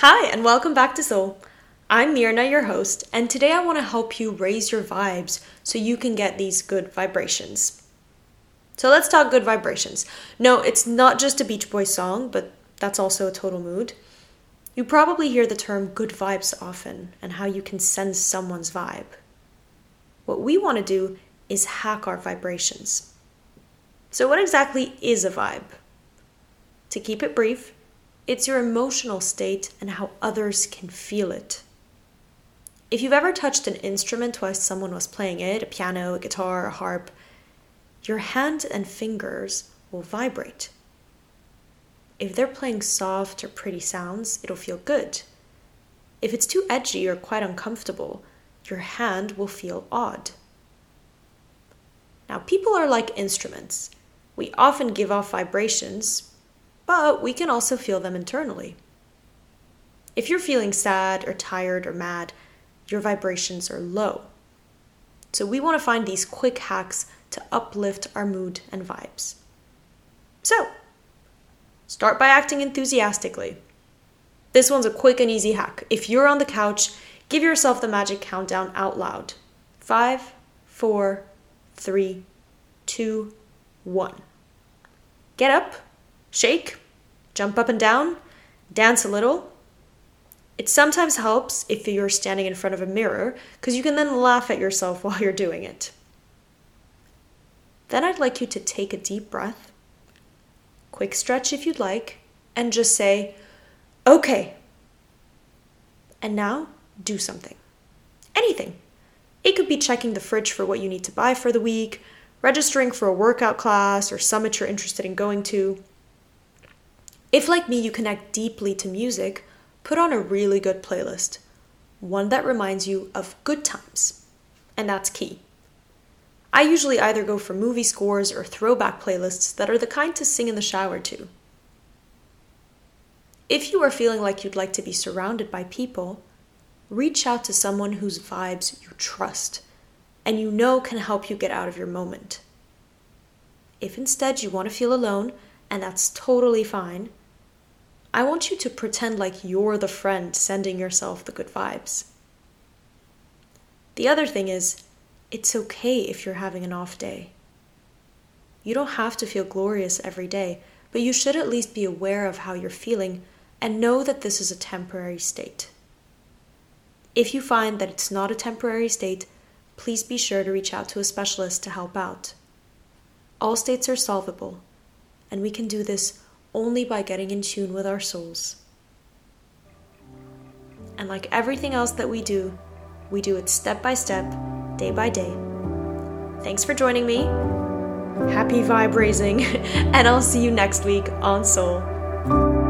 Hi, and welcome back to Soul. I'm Mirna, your host, and today I want to help you raise your vibes so you can get these good vibrations. So let's talk good vibrations. No, it's not just a Beach Boys song, but that's also a total mood. You probably hear the term good vibes often and how you can sense someone's vibe. What we want to do is hack our vibrations. So, what exactly is a vibe? To keep it brief, it's your emotional state and how others can feel it. If you've ever touched an instrument while someone was playing it, a piano, a guitar, a harp, your hand and fingers will vibrate. If they're playing soft or pretty sounds, it'll feel good. If it's too edgy or quite uncomfortable, your hand will feel odd. Now, people are like instruments. We often give off vibrations, but we can also feel them internally. If you're feeling sad or tired or mad, your vibrations are low. So, we want to find these quick hacks to uplift our mood and vibes. So, start by acting enthusiastically. This one's a quick and easy hack. If you're on the couch, give yourself the magic countdown out loud five, four, three, two, one. Get up, shake, jump up and down, dance a little. It sometimes helps if you're standing in front of a mirror because you can then laugh at yourself while you're doing it. Then I'd like you to take a deep breath, quick stretch if you'd like, and just say, okay. And now do something. Anything. It could be checking the fridge for what you need to buy for the week, registering for a workout class or summit you're interested in going to. If, like me, you connect deeply to music, put on a really good playlist, one that reminds you of good times. And that's key. I usually either go for movie scores or throwback playlists that are the kind to sing in the shower to. If you are feeling like you'd like to be surrounded by people, reach out to someone whose vibes you trust and you know can help you get out of your moment. If instead you want to feel alone, and that's totally fine, I want you to pretend like you're the friend sending yourself the good vibes. The other thing is, it's okay if you're having an off day. You don't have to feel glorious every day, but you should at least be aware of how you're feeling and know that this is a temporary state. If you find that it's not a temporary state, please be sure to reach out to a specialist to help out. All states are solvable, and we can do this only by getting in tune with our souls. And like everything else that we do, we do it step by step day by day. Thanks for joining me. Happy vibe raising, and I'll see you next week on Soul.